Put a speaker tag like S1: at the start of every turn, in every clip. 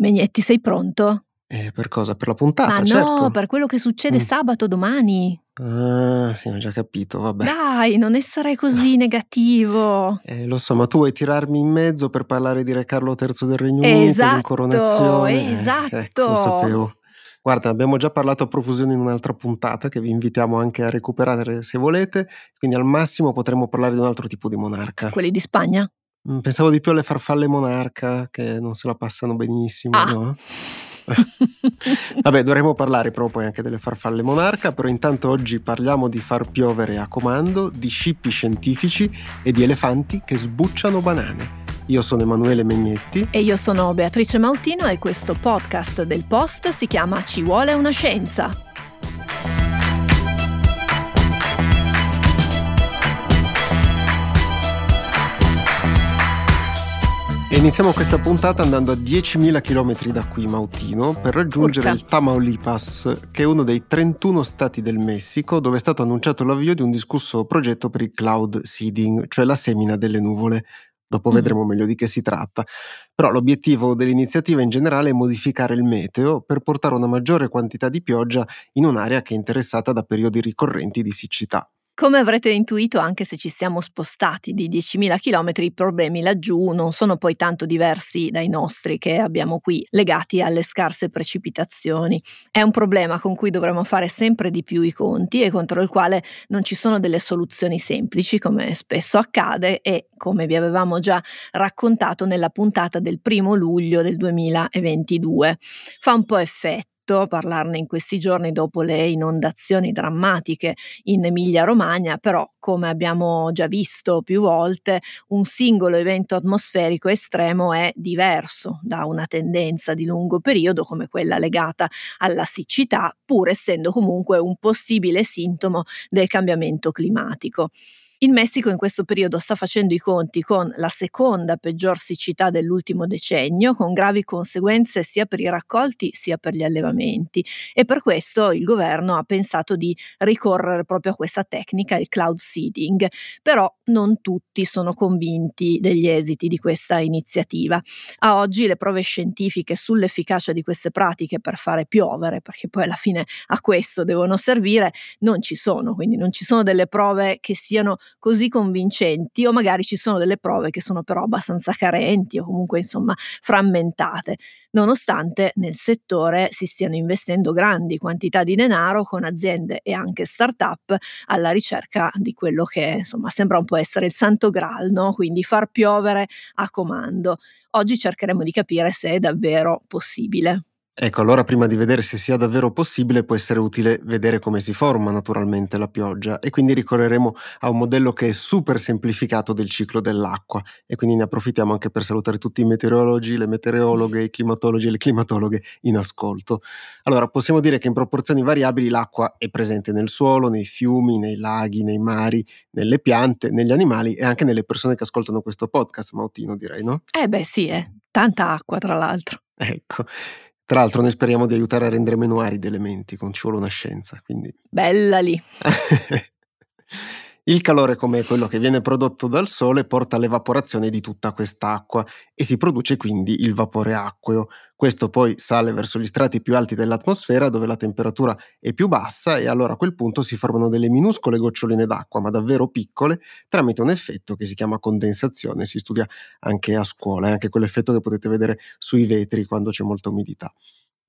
S1: Megnetti, sei pronto?
S2: Eh, per cosa? Per la puntata,
S1: Ma
S2: certo.
S1: no, per quello che succede
S2: Mm.
S1: sabato domani.
S2: Ah, sì, ho già capito, vabbè.
S1: Dai, non essere così negativo.
S2: Eh, lo so, ma tu vuoi tirarmi in mezzo per parlare di Re Carlo III del Regno Unito,
S1: Esatto,
S2: l'incoronazione? Eh,
S1: esatto.
S2: ecco, lo sapevo. Guarda, abbiamo già parlato a profusione in un'altra puntata che vi invitiamo anche a recuperare se volete, quindi al massimo potremmo parlare di un altro tipo di monarca.
S1: Quelli di Spagna?
S2: Mm, Pensavo di più alle farfalle monarca che non se la passano benissimo,
S1: Ah.
S2: no? Vabbè, dovremmo parlare però poi anche delle farfalle monarca, però intanto oggi parliamo di far piovere a comando, di scippi scientifici e di elefanti che sbucciano banane. Io sono Emanuele Megnetti.
S1: E io sono Beatrice Mautino e questo podcast del Post si chiama Ci vuole una scienza.
S2: Iniziamo questa puntata andando a 10.000 km da qui, Mautino, per raggiungere
S1: Urca.
S2: il Tamaulipas, che è uno dei 31 stati del Messico dove è stato annunciato l'avvio di un discusso progetto per il cloud seeding, cioè la semina delle nuvole. Dopo
S1: Mm.
S2: vedremo meglio di che si tratta. Però l'obiettivo dell'iniziativa in generale è modificare il meteo per portare una maggiore quantità di pioggia in un'area che è interessata da periodi ricorrenti di siccità.
S1: Come avrete intuito, anche se ci siamo spostati di 10.000 km, i problemi laggiù non sono poi tanto diversi dai nostri che abbiamo qui, legati alle scarse precipitazioni. È un problema con cui dovremo fare sempre di più i conti e contro il quale non ci sono delle soluzioni semplici, come spesso accade e come vi avevamo già raccontato nella puntata del primo luglio del 2022. Fa un po' effetto parlarne in questi giorni dopo le inondazioni drammatiche in Emilia-Romagna, però come abbiamo già visto più volte, un singolo evento atmosferico estremo è diverso da una tendenza di lungo periodo come quella legata alla siccità, pur essendo comunque un possibile sintomo del cambiamento climatico. Il Messico in questo periodo sta facendo i conti con la seconda peggior siccità dell'ultimo decennio, con gravi conseguenze sia per i raccolti sia per gli allevamenti. E per questo il governo ha pensato di ricorrere proprio a questa tecnica, il cloud seeding, però non tutti sono convinti degli esiti di questa iniziativa. A oggi le prove scientifiche sull'efficacia di queste pratiche per fare piovere, perché poi alla fine a questo devono servire, non ci sono, quindi non ci sono delle prove che siano così convincenti o magari ci sono delle prove che sono però abbastanza carenti o comunque insomma frammentate, nonostante nel settore si stiano investendo grandi quantità di denaro con aziende e anche start-up alla ricerca di quello che insomma sembra un po' essere il santo graal, no? quindi far piovere a comando. Oggi cercheremo di capire se è davvero possibile.
S2: Ecco, allora prima di vedere se sia davvero possibile può essere utile vedere come si forma naturalmente la pioggia e quindi ricorreremo a un modello che è super semplificato del ciclo dell'acqua e quindi ne approfittiamo anche per salutare tutti i meteorologi, le meteorologhe, i climatologi e le climatologhe in ascolto. Allora, possiamo dire che in proporzioni variabili l'acqua è presente nel suolo, nei fiumi, nei laghi, nei mari, nelle piante, negli animali e anche nelle persone che ascoltano questo podcast, Mautino direi, no?
S1: Eh beh sì, eh. tanta acqua tra l'altro.
S2: Ecco. Tra l'altro noi speriamo di aiutare a rendere meno aridi elementi, con ci vuole una scienza, quindi...
S1: Bella lì.
S2: Il calore, come quello che viene prodotto dal sole, porta all'evaporazione di tutta quest'acqua e si produce quindi il vapore acqueo. Questo poi sale verso gli strati più alti dell'atmosfera dove la temperatura è più bassa e allora a quel punto si formano delle minuscole goccioline d'acqua, ma davvero piccole, tramite un effetto che si chiama condensazione. Si studia anche a scuola, è anche quell'effetto che potete vedere sui vetri quando c'è molta umidità.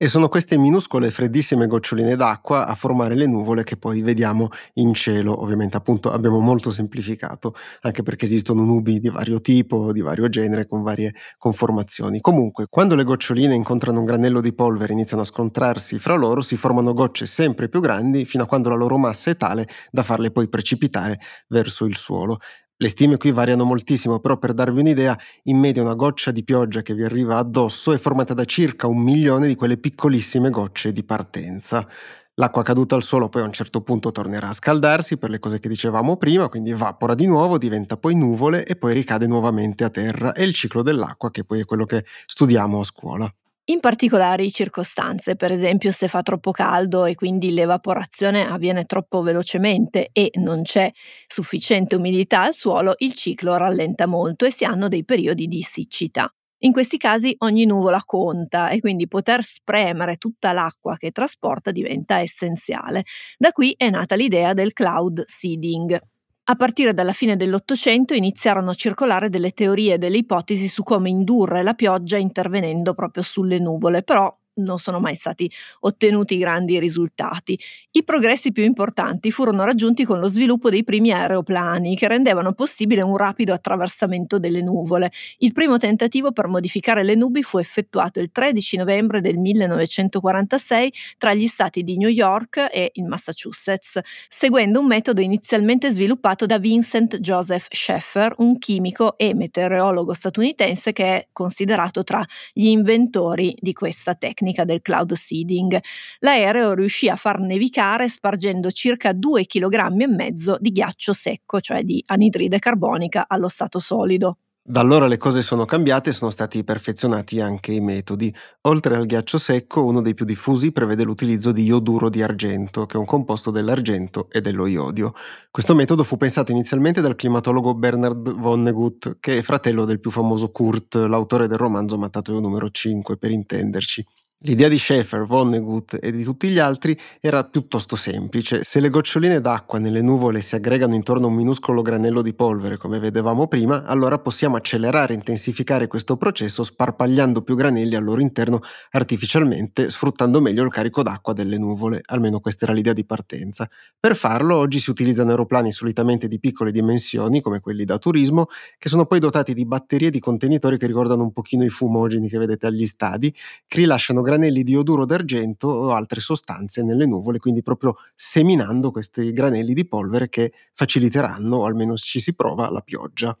S2: E sono queste minuscole freddissime goccioline d'acqua a formare le nuvole che poi vediamo in cielo. Ovviamente appunto abbiamo molto semplificato, anche perché esistono nubi di vario tipo, di vario genere, con varie conformazioni. Comunque, quando le goccioline incontrano un granello di polvere e iniziano a scontrarsi fra loro, si formano gocce sempre più grandi fino a quando la loro massa è tale da farle poi precipitare verso il suolo. Le stime qui variano moltissimo, però per darvi un'idea, in media una goccia di pioggia che vi arriva addosso è formata da circa un milione di quelle piccolissime gocce di partenza. L'acqua caduta al suolo poi a un certo punto tornerà a scaldarsi per le cose che dicevamo prima, quindi evapora di nuovo, diventa poi nuvole e poi ricade nuovamente a terra. È il ciclo dell'acqua che poi è quello che studiamo a scuola.
S1: In particolari circostanze, per esempio se fa troppo caldo e quindi l'evaporazione avviene troppo velocemente e non c'è sufficiente umidità al suolo, il ciclo rallenta molto e si hanno dei periodi di siccità. In questi casi ogni nuvola conta e quindi poter spremere tutta l'acqua che trasporta diventa essenziale. Da qui è nata l'idea del cloud seeding. A partire dalla fine dell'Ottocento iniziarono a circolare delle teorie e delle ipotesi su come indurre la pioggia intervenendo proprio sulle nuvole, però non sono mai stati ottenuti grandi risultati. I progressi più importanti furono raggiunti con lo sviluppo dei primi aeroplani che rendevano possibile un rapido attraversamento delle nuvole. Il primo tentativo per modificare le nubi fu effettuato il 13 novembre del 1946 tra gli stati di New York e il Massachusetts, seguendo un metodo inizialmente sviluppato da Vincent Joseph Sheffer, un chimico e meteorologo statunitense che è considerato tra gli inventori di questa tecnica tecnica del cloud seeding. L'aereo riuscì a far nevicare spargendo circa 2,5 kg di ghiaccio secco, cioè di anidride carbonica, allo stato solido.
S2: Da allora le cose sono cambiate e sono stati perfezionati anche i metodi. Oltre al ghiaccio secco, uno dei più diffusi prevede l'utilizzo di ioduro di argento, che è un composto dell'argento e dello iodio. Questo metodo fu pensato inizialmente dal climatologo Bernard Vonnegut, che è fratello del più famoso Kurt, l'autore del romanzo Mattatoio numero 5, per intenderci. L'idea di Schaeffer, Vonnegut e di tutti gli altri era piuttosto semplice. Se le goccioline d'acqua nelle nuvole si aggregano intorno a un minuscolo granello di polvere, come vedevamo prima, allora possiamo accelerare e intensificare questo processo sparpagliando più granelli al loro interno artificialmente, sfruttando meglio il carico d'acqua delle nuvole. Almeno questa era l'idea di partenza. Per farlo, oggi si utilizzano aeroplani solitamente di piccole dimensioni, come quelli da turismo, che sono poi dotati di batterie di contenitori che ricordano un pochino i fumogeni che vedete agli stadi, che rilasciano granelli di oduro d'argento o altre sostanze nelle nuvole, quindi proprio seminando questi granelli di polvere che faciliteranno, o almeno ci si prova, la pioggia.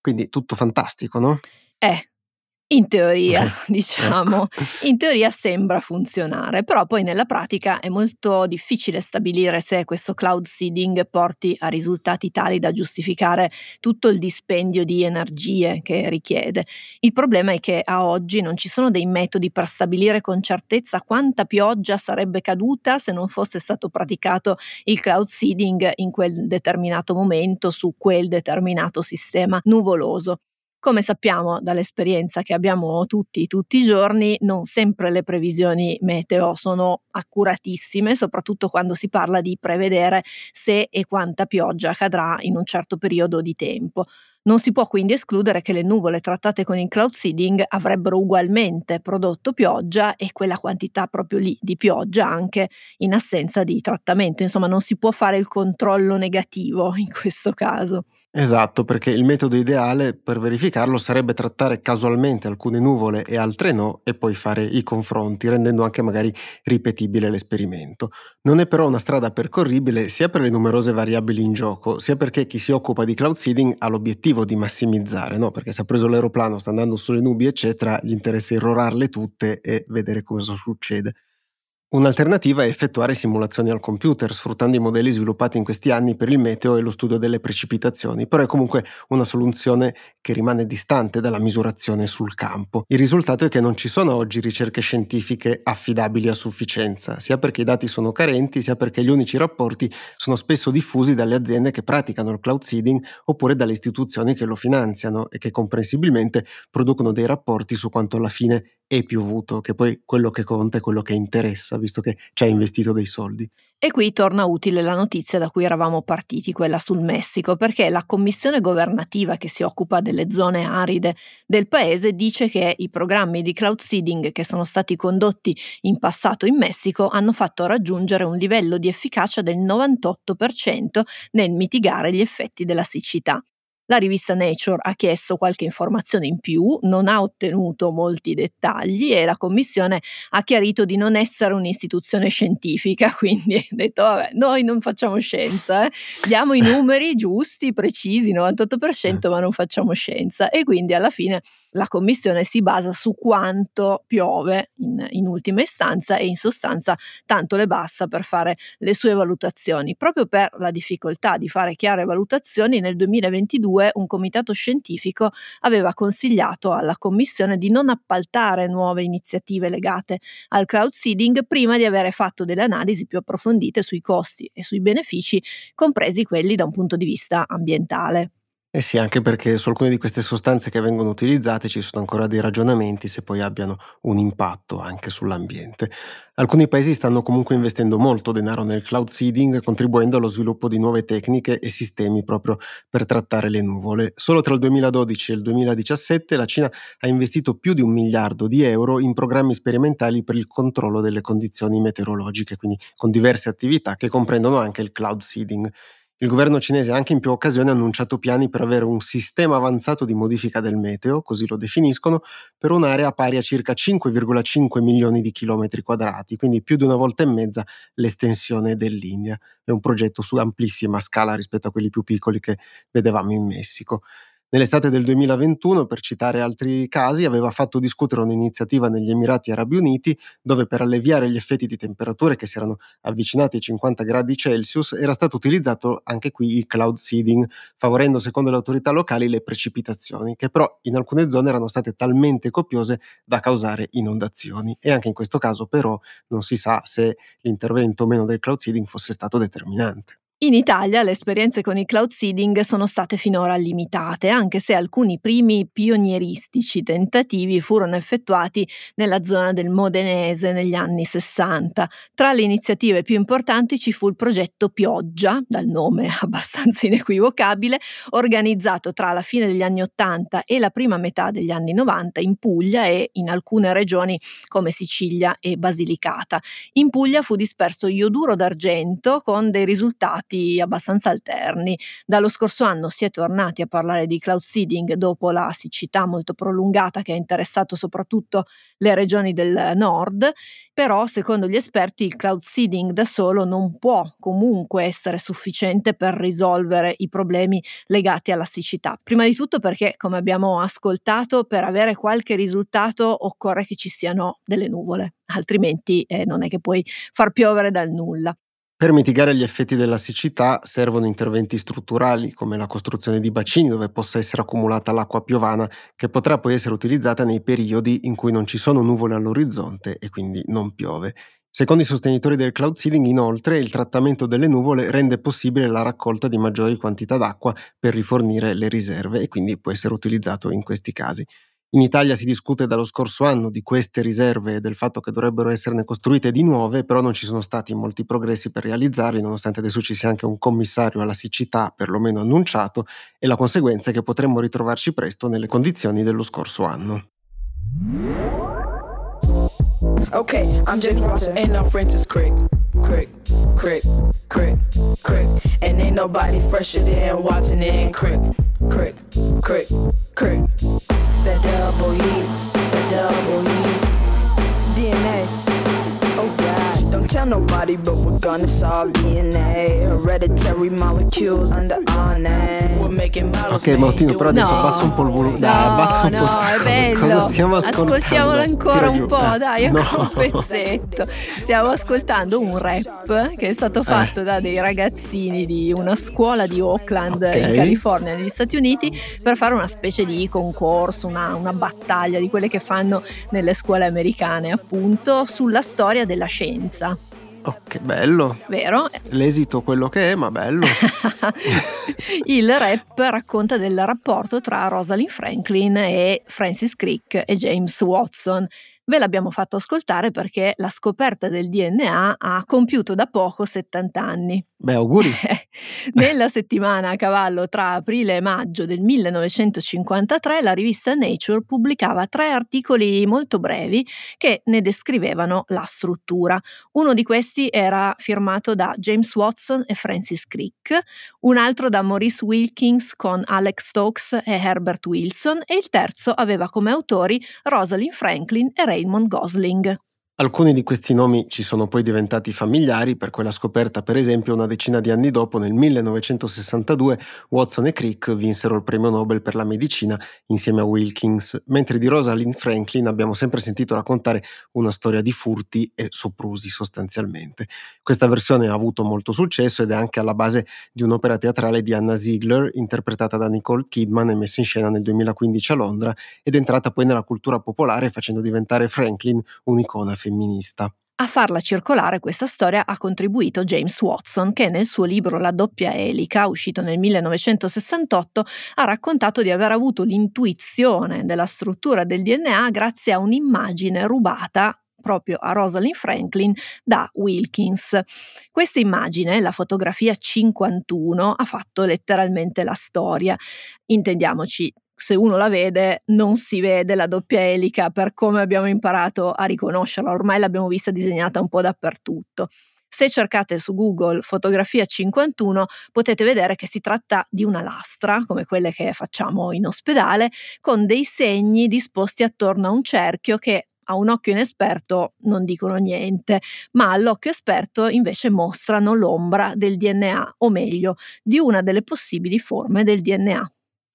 S2: Quindi tutto fantastico, no?
S1: Eh, in teoria, diciamo, ecco. in teoria sembra funzionare, però poi nella pratica è molto difficile stabilire se questo cloud seeding porti a risultati tali da giustificare tutto il dispendio di energie che richiede. Il problema è che a oggi non ci sono dei metodi per stabilire con certezza quanta pioggia sarebbe caduta se non fosse stato praticato il cloud seeding in quel determinato momento su quel determinato sistema nuvoloso. Come sappiamo dall'esperienza che abbiamo tutti, tutti i giorni, non sempre le previsioni meteo sono accuratissime, soprattutto quando si parla di prevedere se e quanta pioggia cadrà in un certo periodo di tempo. Non si può quindi escludere che le nuvole trattate con il cloud seeding avrebbero ugualmente prodotto pioggia e quella quantità proprio lì di pioggia anche in assenza di trattamento. Insomma, non si può fare il controllo negativo in questo caso.
S2: Esatto, perché il metodo ideale per verificarlo sarebbe trattare casualmente alcune nuvole e altre no e poi fare i confronti, rendendo anche magari ripetibile l'esperimento. Non è però una strada percorribile sia per le numerose variabili in gioco, sia perché chi si occupa di cloud seeding ha l'obiettivo di massimizzare, no? Perché se ha preso l'aeroplano, sta andando sulle nubi, eccetera, gli interessa irrorarle tutte e vedere cosa succede. Un'alternativa è effettuare simulazioni al computer, sfruttando i modelli sviluppati in questi anni per il meteo e lo studio delle precipitazioni, però è comunque una soluzione che rimane distante dalla misurazione sul campo. Il risultato è che non ci sono oggi ricerche scientifiche affidabili a sufficienza, sia perché i dati sono carenti, sia perché gli unici rapporti sono spesso diffusi dalle aziende che praticano il cloud seeding oppure dalle istituzioni che lo finanziano e che comprensibilmente producono dei rapporti su quanto alla fine è piovuto, che poi quello che conta è quello che interessa, visto che ci ha investito dei soldi.
S1: E qui torna utile la notizia da cui eravamo partiti, quella sul Messico, perché la commissione governativa che si occupa delle zone aride del paese dice che i programmi di cloud seeding che sono stati condotti in passato in Messico hanno fatto raggiungere un livello di efficacia del 98% nel mitigare gli effetti della siccità. La rivista Nature ha chiesto qualche informazione in più, non ha ottenuto molti dettagli e la commissione ha chiarito di non essere un'istituzione scientifica, quindi ha detto vabbè, noi non facciamo scienza, eh. diamo i numeri giusti, precisi, 98%, ma non facciamo scienza e quindi alla fine la commissione si basa su quanto piove in, in, ultima istanza e in sostanza tanto le basta per fare le sue valutazioni. Proprio per la difficoltà di fare chiare valutazioni, nel 2022 un comitato scientifico aveva consigliato alla commissione di non appaltare nuove iniziative legate al crowd seeding prima di avere fatto delle analisi più approfondite sui costi e sui benefici, compresi quelli da un punto di vista ambientale.
S2: Eh sì, anche perché su alcune di queste sostanze che vengono utilizzate ci sono ancora dei ragionamenti se poi abbiano un impatto anche sull'ambiente. Alcuni paesi stanno comunque investendo molto denaro nel cloud seeding, contribuendo allo sviluppo di nuove tecniche e sistemi proprio per trattare le nuvole. Solo tra il 2012 e il 2017 la Cina ha investito più di un miliardo di euro in programmi sperimentali per il controllo delle condizioni meteorologiche, quindi con diverse attività che comprendono anche il cloud seeding. Il governo cinese ha anche in più occasioni annunciato piani per avere un sistema avanzato di modifica del meteo, così lo definiscono, per un'area pari a circa 5,5 milioni di chilometri quadrati, quindi più di una volta e mezza l'estensione dell'India. È un progetto su amplissima scala rispetto a quelli più piccoli che vedevamo in Messico. Nell'estate del 2021, per citare altri casi, aveva fatto discutere un'iniziativa negli Emirati Arabi Uniti dove per alleviare gli effetti di temperature che si erano avvicinati ai 50 gradi Celsius era stato utilizzato anche qui il cloud seeding, favorendo secondo le autorità locali le precipitazioni, che però in alcune zone erano state talmente copiose da causare inondazioni. E anche in questo caso però non si sa se l'intervento o meno del cloud seeding fosse stato determinante.
S1: In Italia le esperienze con il cloud seeding sono state finora limitate, anche se alcuni primi pionieristici tentativi furono effettuati nella zona del Modenese negli anni 60. Tra le iniziative più importanti ci fu il progetto Pioggia, dal nome abbastanza inequivocabile, organizzato tra la fine degli anni 80 e la prima metà degli anni 90 in Puglia e in alcune regioni come Sicilia e Basilicata. In Puglia fu disperso ioduro d'argento con dei risultati stati abbastanza alterni. Dallo scorso anno si è tornati a parlare di cloud seeding dopo la siccità molto prolungata che ha interessato soprattutto le regioni del nord, però secondo gli esperti il cloud seeding da solo non può comunque essere sufficiente per risolvere i problemi legati alla siccità. Prima di tutto perché, come abbiamo ascoltato, per avere qualche risultato occorre che ci siano delle nuvole, altrimenti eh, non è che puoi far piovere dal nulla.
S2: Per mitigare gli effetti della siccità servono interventi strutturali come la costruzione di bacini dove possa essere accumulata l'acqua piovana che potrà poi essere utilizzata nei periodi in cui non ci sono nuvole all'orizzonte e quindi non piove. Secondo i sostenitori del cloud seeding, inoltre, il trattamento delle nuvole rende possibile la raccolta di maggiori quantità d'acqua per rifornire le riserve e quindi può essere utilizzato in questi casi. In Italia si discute dallo scorso anno di queste riserve e del fatto che dovrebbero esserne costruite di nuove, però non ci sono stati molti progressi per realizzarli, nonostante adesso ci sia anche un commissario alla siccità, perlomeno annunciato, e la conseguenza è che potremmo ritrovarci presto nelle condizioni dello scorso anno. Okay, I'm James Watson and I'm Francis Crick. Crick, Crick, Crick, Crick. And ain't nobody fresher than Watson and Crick. Crick, Crick, Crick. That double heat, that double heat. DNA. Oh God, don't tell nobody, but we're gonna solve DNA. Hereditary molecules under our name. Ok, Martino, però adesso no. abbassa un po' il volume. Dai, abbassa un
S1: no, po'
S2: è
S1: bello.
S2: Cosa stiamo ascoltando?
S1: Ascoltiamolo ancora un po', dai, no. un pezzetto. Stiamo ascoltando un rap che è stato eh. fatto eh. da dei ragazzini di una scuola di Oakland okay. in California, negli Stati Uniti, per fare una specie di concorso, una, una battaglia di quelle che fanno nelle scuole americane, appunto, sulla storia della scienza.
S2: Oh, che bello.
S1: Vero?
S2: L'esito quello che è, ma bello.
S1: Il rap racconta del rapporto tra Rosalind Franklin e Francis Crick e James Watson Ve l'abbiamo fatto ascoltare perché la scoperta del DNA ha compiuto da poco 70 anni.
S2: Beh, auguri.
S1: Nella settimana a cavallo tra aprile e maggio del 1953 la rivista Nature pubblicava tre articoli molto brevi che ne descrivevano la struttura. Uno di questi era firmato da James Watson e Francis Crick, un altro da Maurice Wilkins con Alex Stokes e Herbert Wilson e il terzo aveva come autori Rosalind Franklin e Ray Raymond Gosling.
S2: Alcuni di questi nomi ci sono poi diventati familiari per quella scoperta, per esempio, una decina di anni dopo, nel 1962, Watson e Crick vinsero il premio Nobel per la medicina insieme a Wilkins, mentre di Rosalind Franklin abbiamo sempre sentito raccontare una storia di furti e soprusi sostanzialmente. Questa versione ha avuto molto successo ed è anche alla base di un'opera teatrale di Anna Ziegler, interpretata da Nicole Kidman e messa in scena nel 2015 a Londra, ed entrata poi nella cultura popolare facendo diventare Franklin un'icona femminista.
S1: A farla circolare questa storia ha contribuito James Watson, che nel suo libro La doppia elica, uscito nel 1968, ha raccontato di aver avuto l'intuizione della struttura del DNA grazie a un'immagine rubata proprio a Rosalind Franklin da Wilkins. Questa immagine, la fotografia 51, ha fatto letteralmente la storia. Intendiamoci, se uno la vede non si vede la doppia elica per come abbiamo imparato a riconoscerla, ormai l'abbiamo vista disegnata un po' dappertutto. Se cercate su Google fotografia 51 potete vedere che si tratta di una lastra, come quelle che facciamo in ospedale, con dei segni disposti attorno a un cerchio che a un occhio inesperto non dicono niente, ma all'occhio esperto invece mostrano l'ombra del DNA, o meglio, di una delle possibili forme del DNA.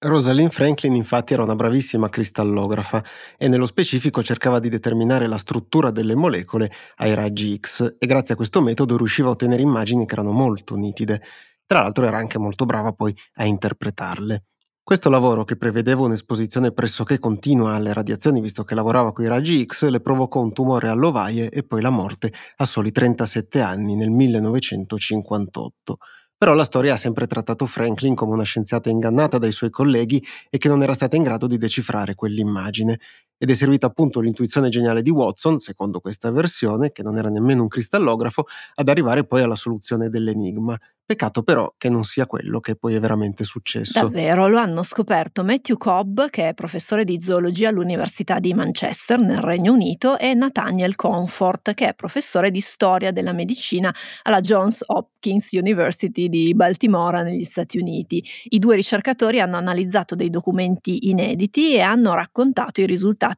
S2: Rosalind Franklin infatti era una bravissima cristallografa e nello specifico cercava di determinare la struttura delle molecole ai raggi X e grazie a questo metodo riusciva a ottenere immagini che erano molto nitide. Tra l'altro era anche molto brava poi a interpretarle. Questo lavoro, che prevedeva un'esposizione pressoché continua alle radiazioni visto che lavorava con i raggi X, le provocò un tumore all'ovaie e poi la morte a soli 37 anni nel 1958. Però la storia ha sempre trattato Franklin come una scienziata ingannata dai suoi colleghi e che non era stata in grado di decifrare quell'immagine. Ed è servita appunto l'intuizione geniale di Watson, secondo questa versione, che non era nemmeno un cristallografo, ad arrivare poi alla soluzione dell'enigma. Peccato però che non sia quello che poi è veramente successo.
S1: Davvero, lo hanno scoperto Matthew Cobb, che è professore di zoologia all'Università di Manchester nel Regno Unito, e Nathaniel Comfort, che è professore di storia della medicina alla Johns Hopkins University di Baltimora negli Stati Uniti. I due ricercatori hanno analizzato dei documenti inediti e hanno raccontato i risultati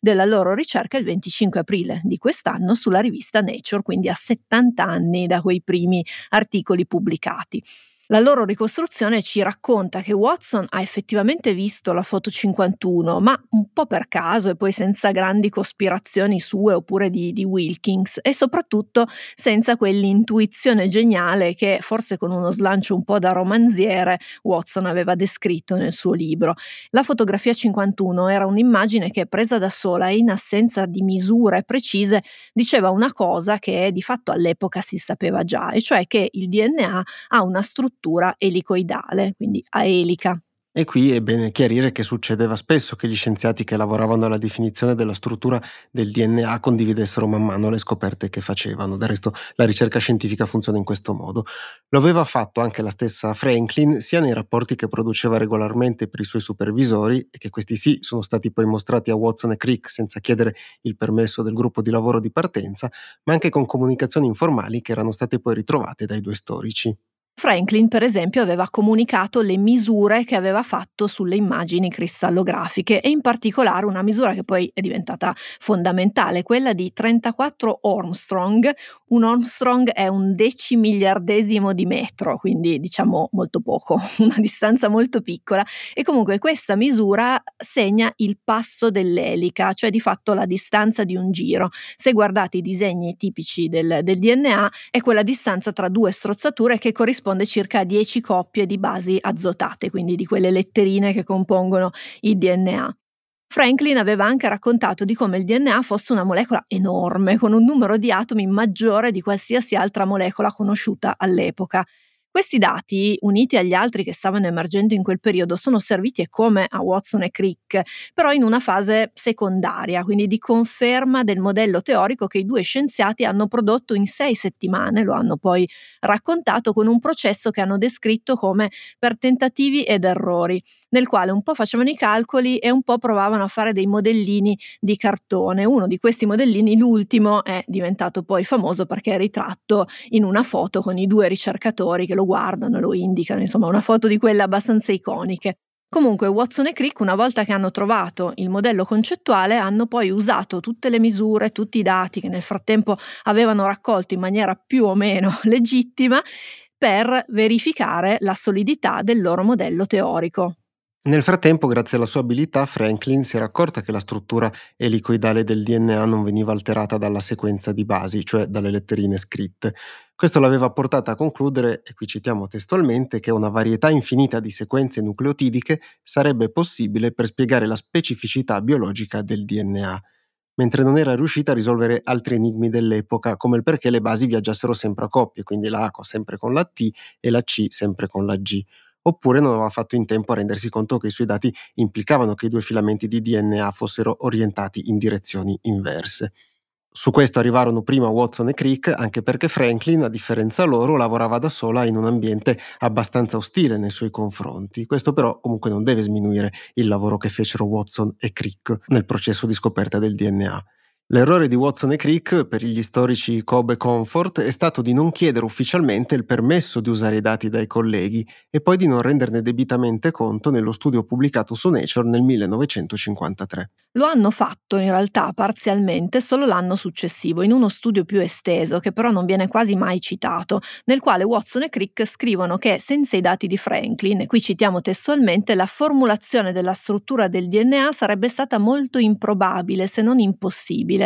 S1: della loro ricerca il 25 aprile di quest'anno sulla rivista Nature, quindi a 70 anni da quei primi articoli pubblicati. La loro ricostruzione ci racconta che Watson ha effettivamente visto la foto 51, ma un po' per caso e poi senza grandi cospirazioni sue oppure di, di Wilkins e soprattutto senza quell'intuizione geniale che forse con uno slancio un po' da romanziere Watson aveva descritto nel suo libro. La fotografia 51 era un'immagine che presa da sola e in assenza di misure precise diceva una cosa che di fatto all'epoca si sapeva già, e cioè che il DNA ha una struttura struttura elicoidale, quindi a elica.
S2: E qui è bene chiarire che succedeva spesso che gli scienziati che lavoravano alla definizione della struttura del DNA condividessero man mano le scoperte che facevano. Del resto la ricerca scientifica funziona in questo modo. Lo aveva fatto anche la stessa Franklin, sia nei rapporti che produceva regolarmente per i suoi supervisori, e che questi sì sono stati poi mostrati a Watson e Crick senza chiedere il permesso del gruppo di lavoro di partenza, ma anche con comunicazioni informali che erano state poi ritrovate dai due storici.
S1: Franklin, per esempio, aveva comunicato le misure che aveva fatto sulle immagini cristallografiche e in particolare una misura che poi è diventata fondamentale, quella di 34 Armstrong. Un Armstrong è un decimiliardesimo di metro, quindi diciamo molto poco, una distanza molto piccola e comunque questa misura segna il passo dell'elica, cioè di fatto la distanza di un giro. Se guardate i disegni tipici del, del DNA è quella distanza tra due strozzature che corrisponde corrisponde circa a 10 coppie di basi azotate, quindi di quelle letterine che compongono il DNA. Franklin aveva anche raccontato di come il DNA fosse una molecola enorme, con un numero di atomi maggiore di qualsiasi altra molecola conosciuta all'epoca. Questi dati, uniti agli altri che stavano emergendo in quel periodo, sono serviti come a Watson e Crick, però in una fase secondaria, quindi di conferma del modello teorico che i due scienziati hanno prodotto in sei settimane, lo hanno poi raccontato con un processo che hanno descritto come per tentativi ed errori nel quale un po' facevano i calcoli e un po' provavano a fare dei modellini di cartone. Uno di questi modellini, l'ultimo, è diventato poi famoso perché è ritratto in una foto con i due ricercatori che lo guardano lo indicano, insomma una foto di quelle abbastanza iconiche. Comunque Watson e Crick, una volta che hanno trovato il modello concettuale, hanno poi usato tutte le misure, tutti i dati che nel frattempo avevano raccolto in maniera più o meno legittima per verificare la solidità del loro modello teorico.
S2: Nel frattempo, grazie alla sua abilità, Franklin si era accorta che la struttura elicoidale del DNA non veniva alterata dalla sequenza di basi, cioè dalle letterine scritte. Questo l'aveva portata a concludere, e qui citiamo testualmente, che una varietà infinita di sequenze nucleotidiche sarebbe possibile per spiegare la specificità biologica del DNA. mentre non era riuscita a risolvere altri enigmi dell'epoca, come il perché le basi viaggiassero sempre a coppie, quindi la A sempre con la T e la C sempre con la G oppure non aveva fatto in tempo a rendersi conto che i suoi dati implicavano che i due filamenti di DNA fossero orientati in direzioni inverse. Su questo arrivarono prima Watson e Crick, anche perché Franklin, a differenza loro, lavorava da sola in un ambiente abbastanza ostile nei suoi confronti. Questo però comunque non deve sminuire il lavoro che fecero Watson e Crick nel processo di scoperta del DNA. L'errore di Watson e Crick per gli storici Cobb e Comfort è stato di non chiedere ufficialmente il permesso di usare i dati dai colleghi e poi di non renderne debitamente conto nello studio pubblicato su Nature nel 1953.
S1: Lo hanno fatto in realtà parzialmente solo l'anno successivo, in uno studio più esteso, che però non viene quasi mai citato, nel quale Watson e Crick scrivono che senza i dati di Franklin, e qui citiamo testualmente, la formulazione della struttura del DNA sarebbe stata molto improbabile, se non impossibile.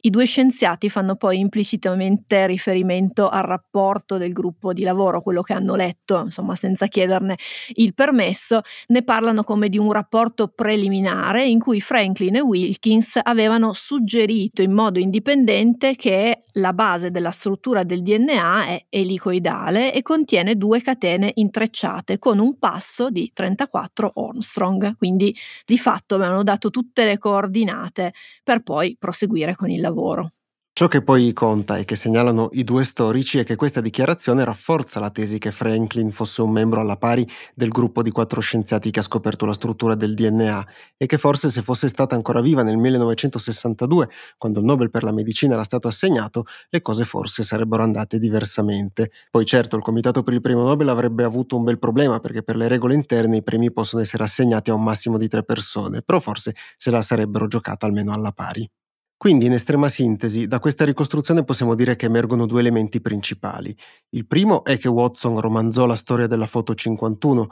S1: I due scienziati fanno poi implicitamente riferimento al rapporto del gruppo di lavoro, quello che hanno letto, insomma senza chiederne il permesso, ne parlano come di un rapporto preliminare in cui Franklin e Wilkins avevano suggerito in modo indipendente che la base della struttura del DNA è elicoidale e contiene due catene intrecciate con un passo di 34 Armstrong, quindi di fatto avevano dato tutte le coordinate per poi proseguire con il lavoro.
S2: Ciò che poi conta e che segnalano i due storici è che questa dichiarazione rafforza la tesi che Franklin fosse un membro alla pari del gruppo di quattro scienziati che ha scoperto la struttura del DNA e che forse se fosse stata ancora viva nel 1962, quando il Nobel per la medicina era stato assegnato, le cose forse sarebbero andate diversamente. Poi certo il Comitato per il Premio Nobel avrebbe avuto un bel problema perché per le regole interne i premi possono essere assegnati a un massimo di tre persone, però forse se la sarebbero giocata almeno alla pari. Quindi, in estrema sintesi, da questa ricostruzione possiamo dire che emergono due elementi principali. Il primo è che Watson romanzò la storia della foto 51,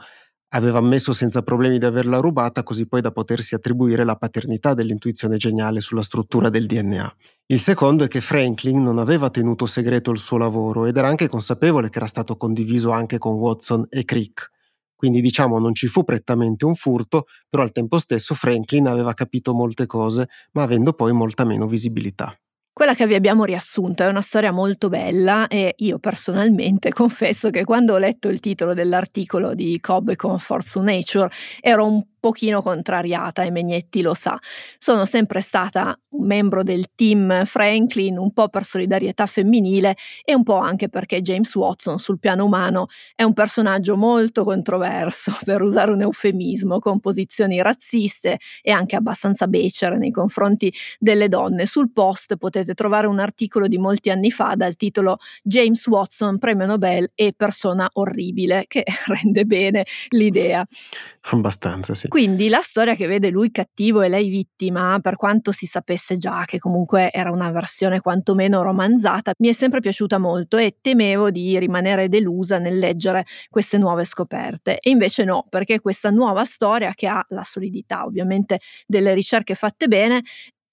S2: aveva ammesso senza problemi di averla rubata, così poi da potersi attribuire la paternità dell'intuizione geniale sulla struttura del DNA. Il secondo è che Franklin non aveva tenuto segreto il suo lavoro ed era anche consapevole che era stato condiviso anche con Watson e Crick. Quindi diciamo non ci fu prettamente un furto, però al tempo stesso Franklin aveva capito molte cose, ma avendo poi molta meno visibilità.
S1: Quella che vi abbiamo riassunto è una storia molto bella e io personalmente confesso che quando ho letto il titolo dell'articolo di Cobb e Comfort su Nature ero un pochino contrariata e Megnetti lo sa. Sono sempre stata un membro del team Franklin, un po' per solidarietà femminile e un po' anche perché James Watson sul piano umano è un personaggio molto controverso, per usare un eufemismo, con posizioni razziste e anche abbastanza becere nei confronti delle donne. Sul post potete trovare un articolo di molti anni fa dal titolo James Watson, premio Nobel e persona orribile, che rende bene l'idea.
S2: Abbastanza, sì.
S1: Quindi la storia che vede lui cattivo e lei vittima, per quanto si sapesse già che comunque era una versione quantomeno romanzata, mi è sempre piaciuta molto e temevo di rimanere delusa nel leggere queste nuove scoperte. E invece no, perché questa nuova storia che ha la solidità ovviamente delle ricerche fatte bene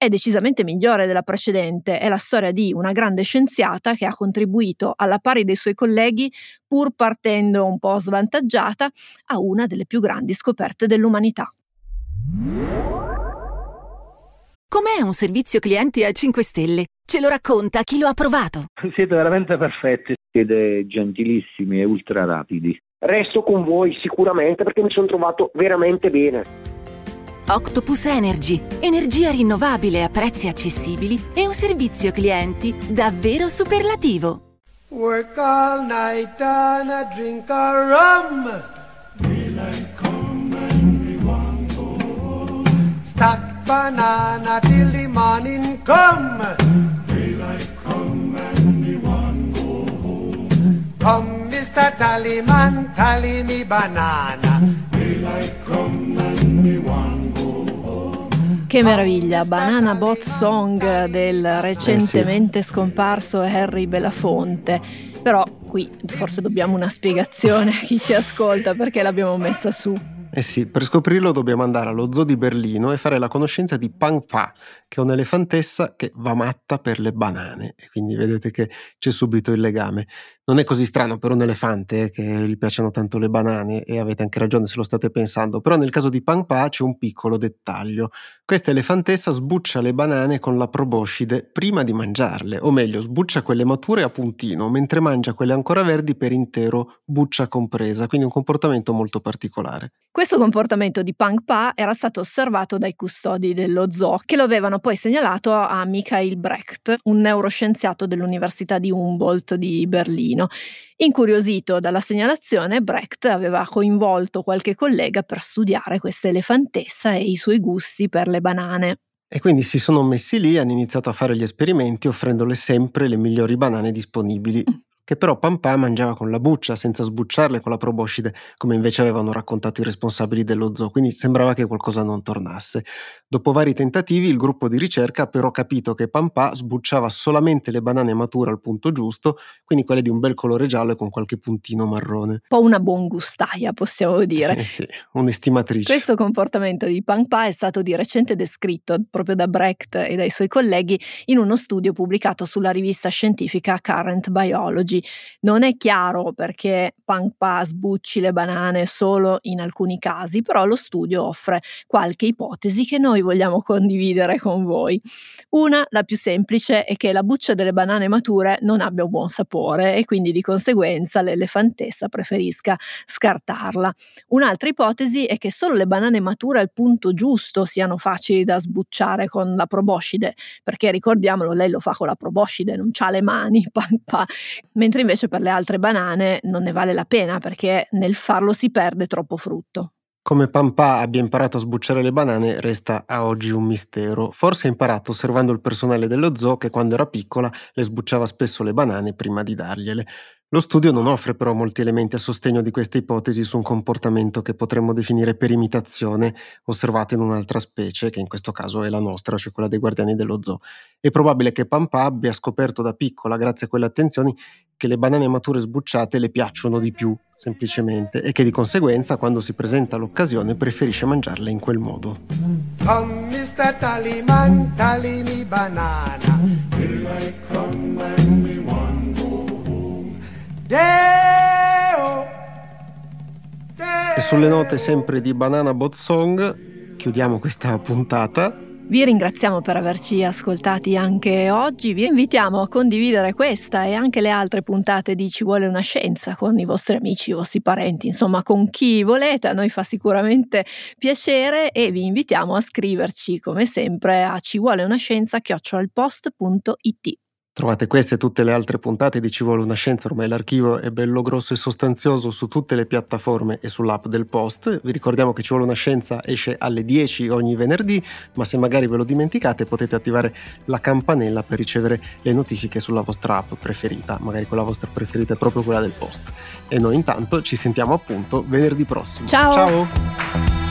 S1: è decisamente migliore della precedente. È la storia di una grande scienziata che ha contribuito alla pari dei suoi colleghi, pur partendo un po' svantaggiata, a una delle più grandi scoperte dell'umanità.
S3: Com'è un servizio clienti a 5 stelle? Ce lo racconta chi lo ha provato.
S4: Siete veramente perfetti, siete gentilissimi e ultra rapidi.
S5: Resto con voi sicuramente perché mi sono trovato veramente bene.
S3: Octopus Energy, energia rinnovabile a prezzi accessibili e un servizio clienti davvero superlativo. Work all night and a drink a rum. Daylight come and we want go home. Stack banana till the morning come. Daylight come and we want go home. Come, Mr. Tallyman, tally me banana. Daylight come and we want
S1: che meraviglia, Banana Bot Song del recentemente eh sì. scomparso Harry Belafonte. Però qui forse dobbiamo una spiegazione a chi ci ascolta perché l'abbiamo messa su.
S2: Eh sì, per scoprirlo dobbiamo andare allo zoo di Berlino e fare la conoscenza di Pang Pa, che è un'elefantessa che va matta per le banane. E quindi vedete che c'è subito il legame. Non è così strano per un elefante che gli piacciono tanto le banane e avete anche ragione se lo state pensando, però nel caso di Pan Pa c'è un piccolo dettaglio. Questa elefantessa sbuccia le banane con la proboscide prima di mangiarle, o meglio sbuccia quelle mature a puntino, mentre mangia quelle ancora verdi per intero, buccia compresa, quindi un comportamento molto particolare.
S1: Questo comportamento di Pang Pa era stato osservato dai custodi dello zoo, che lo avevano poi segnalato a Mikhail Brecht, un neuroscienziato dell'Università di Humboldt di Berlino. Incuriosito dalla segnalazione, Brecht aveva coinvolto qualche collega per studiare questa elefantessa e i suoi gusti per le banane.
S2: E quindi si sono messi lì e hanno iniziato a fare gli esperimenti offrendole sempre le migliori banane disponibili. Che però Pampà mangiava con la buccia senza sbucciarle con la proboscide, come invece avevano raccontato i responsabili dello zoo, quindi sembrava che qualcosa non tornasse. Dopo vari tentativi, il gruppo di ricerca ha però capito che Pampà sbucciava solamente le banane mature al punto giusto, quindi quelle di un bel colore giallo e con qualche puntino marrone. Un
S1: po' una buon gustaia, possiamo dire.
S2: Eh sì, un'estimatrice.
S1: Questo comportamento di Pampà è stato di recente descritto proprio da Brecht e dai suoi colleghi in uno studio pubblicato sulla rivista scientifica Current Biology oggi. Non è chiaro perché Pangpa sbucci le banane solo in alcuni casi, però lo studio offre qualche ipotesi che noi vogliamo condividere con voi. Una, la più semplice, è che la buccia delle banane mature non abbia un buon sapore e quindi di conseguenza l'elefantessa preferisca scartarla. Un'altra ipotesi è che solo le banane mature al punto giusto siano facili da sbucciare con la proboscide, perché ricordiamolo, lei lo fa con la proboscide, non ha le mani, pan, pan, mentre invece per le altre banane non ne vale la pena perché nel farlo si perde troppo frutto.
S2: Come Pampa abbia imparato a sbucciare le banane resta a oggi un mistero. Forse ha imparato osservando il personale dello zoo che quando era piccola le sbucciava spesso le banane prima di dargliele. Lo studio non offre però molti elementi a sostegno di questa ipotesi su un comportamento che potremmo definire per imitazione osservato in un'altra specie, che in questo caso è la nostra, cioè quella dei guardiani dello zoo. È probabile che Pampa abbia scoperto da piccola, grazie a quelle attenzioni, che le banane mature sbucciate le piacciono di più, semplicemente, e che di conseguenza, quando si presenta l'occasione, preferisce mangiarle in quel modo. Come Mr. Tallyman, tally me banana. Here I come E sulle note sempre di Banana Bot Song chiudiamo questa puntata.
S1: Vi ringraziamo per averci ascoltati anche oggi, vi invitiamo a condividere questa e anche le altre puntate di Ci vuole una scienza con i vostri amici, i vostri parenti, insomma con chi volete, a noi fa sicuramente piacere e vi invitiamo a scriverci come sempre a ci vuole una scienza chiocciolpost.it.
S2: Trovate queste e tutte le altre puntate di Ci vuole una scienza, ormai l'archivio è bello grosso e sostanzioso su tutte le piattaforme e sull'app del Post. Vi ricordiamo che Ci vuole una scienza esce alle 10 ogni venerdì, ma se magari ve lo dimenticate potete attivare la campanella per ricevere le notifiche sulla vostra app preferita, magari quella vostra preferita è proprio quella del Post. E noi intanto ci sentiamo appunto venerdì prossimo.
S1: Ciao!
S2: Ciao.